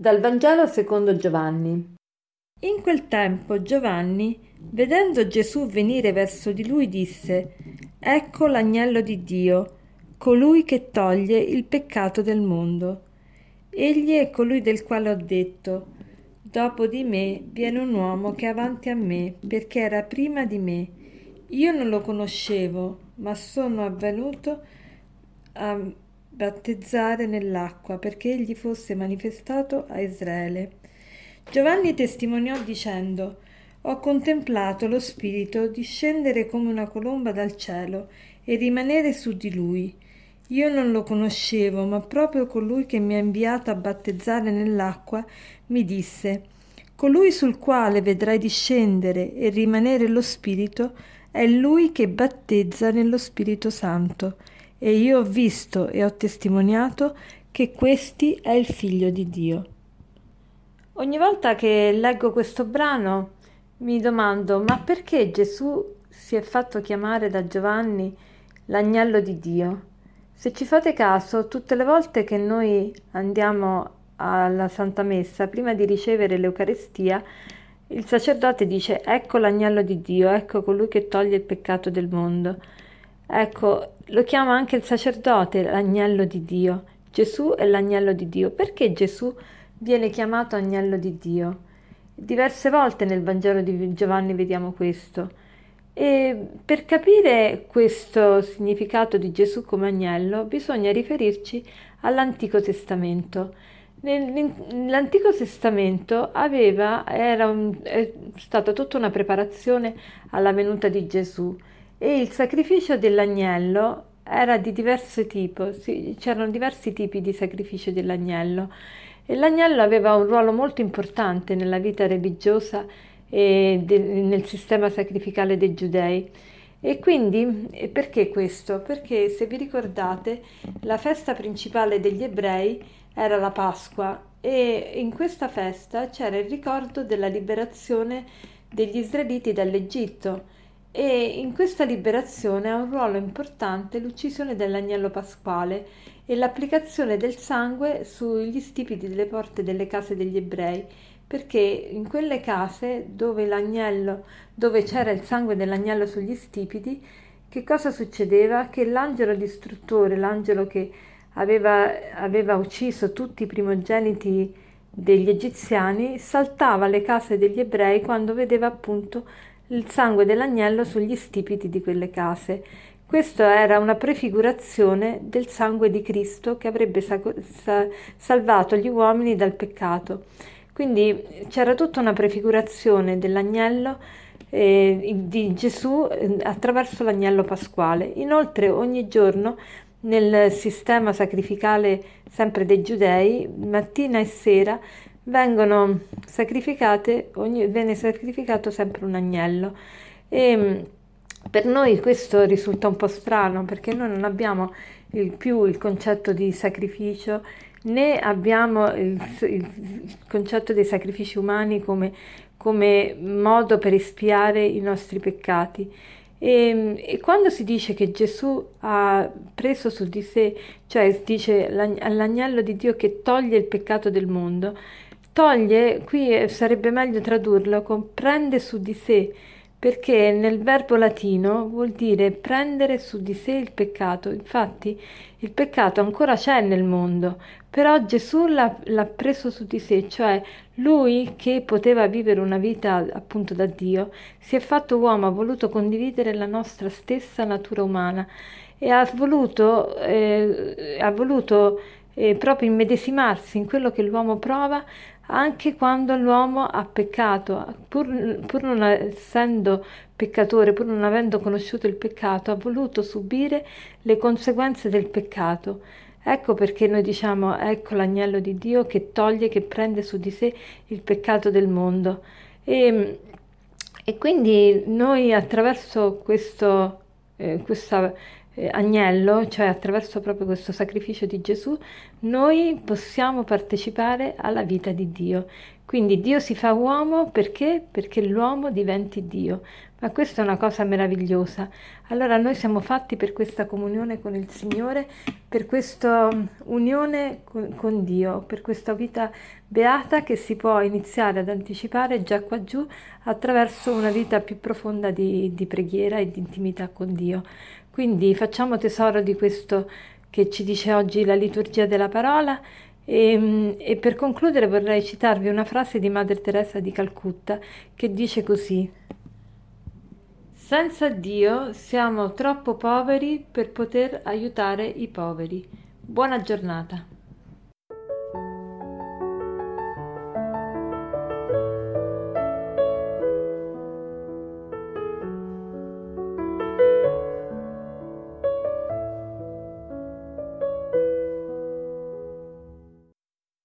Dal Vangelo secondo Giovanni. In quel tempo Giovanni, vedendo Gesù venire verso di lui, disse, Ecco l'agnello di Dio, colui che toglie il peccato del mondo. Egli è colui del quale ho detto, Dopo di me viene un uomo che è avanti a me, perché era prima di me. Io non lo conoscevo, ma sono avvenuto a battezzare nell'acqua perché egli fosse manifestato a Israele. Giovanni testimoniò dicendo Ho contemplato lo Spirito discendere come una colomba dal cielo e rimanere su di lui. Io non lo conoscevo, ma proprio colui che mi ha inviato a battezzare nell'acqua mi disse Colui sul quale vedrai discendere e rimanere lo Spirito è lui che battezza nello Spirito Santo e io ho visto e ho testimoniato che questi è il figlio di Dio. Ogni volta che leggo questo brano mi domando ma perché Gesù si è fatto chiamare da Giovanni l'agnello di Dio? Se ci fate caso, tutte le volte che noi andiamo alla Santa Messa, prima di ricevere l'Eucarestia, il sacerdote dice ecco l'agnello di Dio, ecco colui che toglie il peccato del mondo. Ecco, lo chiama anche il sacerdote l'agnello di Dio. Gesù è l'agnello di Dio. Perché Gesù viene chiamato agnello di Dio? Diverse volte nel Vangelo di Giovanni vediamo questo. E per capire questo significato di Gesù come agnello bisogna riferirci all'Antico Testamento. L'Antico Testamento aveva, era un, è stata tutta una preparazione alla venuta di Gesù e il sacrificio dell'agnello era di diverso tipo, c'erano diversi tipi di sacrificio dell'agnello e l'agnello aveva un ruolo molto importante nella vita religiosa e de, nel sistema sacrificale dei giudei. E quindi perché questo? Perché se vi ricordate la festa principale degli ebrei era la Pasqua e in questa festa c'era il ricordo della liberazione degli israeliti dall'Egitto e in questa liberazione ha un ruolo importante l'uccisione dell'agnello pasquale e l'applicazione del sangue sugli stipiti delle porte delle case degli ebrei, perché in quelle case dove dove c'era il sangue dell'agnello sugli stipiti, che cosa succedeva? Che l'angelo distruttore, l'angelo che aveva, aveva ucciso tutti i primogeniti degli egiziani, saltava le case degli ebrei quando vedeva appunto il sangue dell'agnello sugli stipiti di quelle case. Questo era una prefigurazione del sangue di Cristo che avrebbe sa- sa- salvato gli uomini dal peccato. Quindi c'era tutta una prefigurazione dell'agnello eh, di Gesù eh, attraverso l'agnello pasquale. Inoltre ogni giorno nel sistema sacrificale sempre dei giudei, mattina e sera vengono sacrificate, ogni, viene sacrificato sempre un agnello. E mm, per noi questo risulta un po' strano perché noi non abbiamo il, più il concetto di sacrificio né abbiamo il, il concetto dei sacrifici umani come, come, modo per espiare i nostri peccati. E, e, quando si dice che Gesù ha preso su di sé, cioè dice l'agnello di Dio che toglie il peccato del mondo, Toglie, qui sarebbe meglio tradurlo con prende su di sé, perché nel verbo latino vuol dire prendere su di sé il peccato. Infatti il peccato ancora c'è nel mondo, però Gesù l'ha, l'ha, preso su di sé, cioè lui che poteva vivere una vita appunto da Dio, si è fatto uomo, ha voluto condividere la nostra stessa natura umana e ha voluto, eh, ha voluto eh, proprio immedesimarsi in quello che l'uomo prova anche quando l'uomo ha peccato, pur, pur, non essendo peccatore, pur non avendo conosciuto il peccato, ha voluto subire le conseguenze del peccato. Ecco perché noi diciamo ecco l'agnello di Dio che toglie, che prende su di sé il peccato del mondo. E, e quindi noi attraverso questo, eh, questa eh, agnello, cioè attraverso proprio questo sacrificio di Gesù, noi possiamo partecipare alla vita di Dio. Quindi Dio si fa uomo perché? Perché l'uomo diventi Dio. Ma questa è una cosa meravigliosa. Allora noi siamo fatti per questa comunione con il Signore, per questa mm, unione con, con Dio, per questa vita beata che si può iniziare ad anticipare già qua giù attraverso una vita più profonda di, di preghiera e di intimità con Dio. Quindi facciamo tesoro di questo che ci dice oggi la liturgia della parola e, ehm, e, per concludere vorrei citarvi una frase di Madre Teresa di Calcutta che dice così Senza Dio siamo troppo poveri per poter aiutare i poveri. Buona giornata.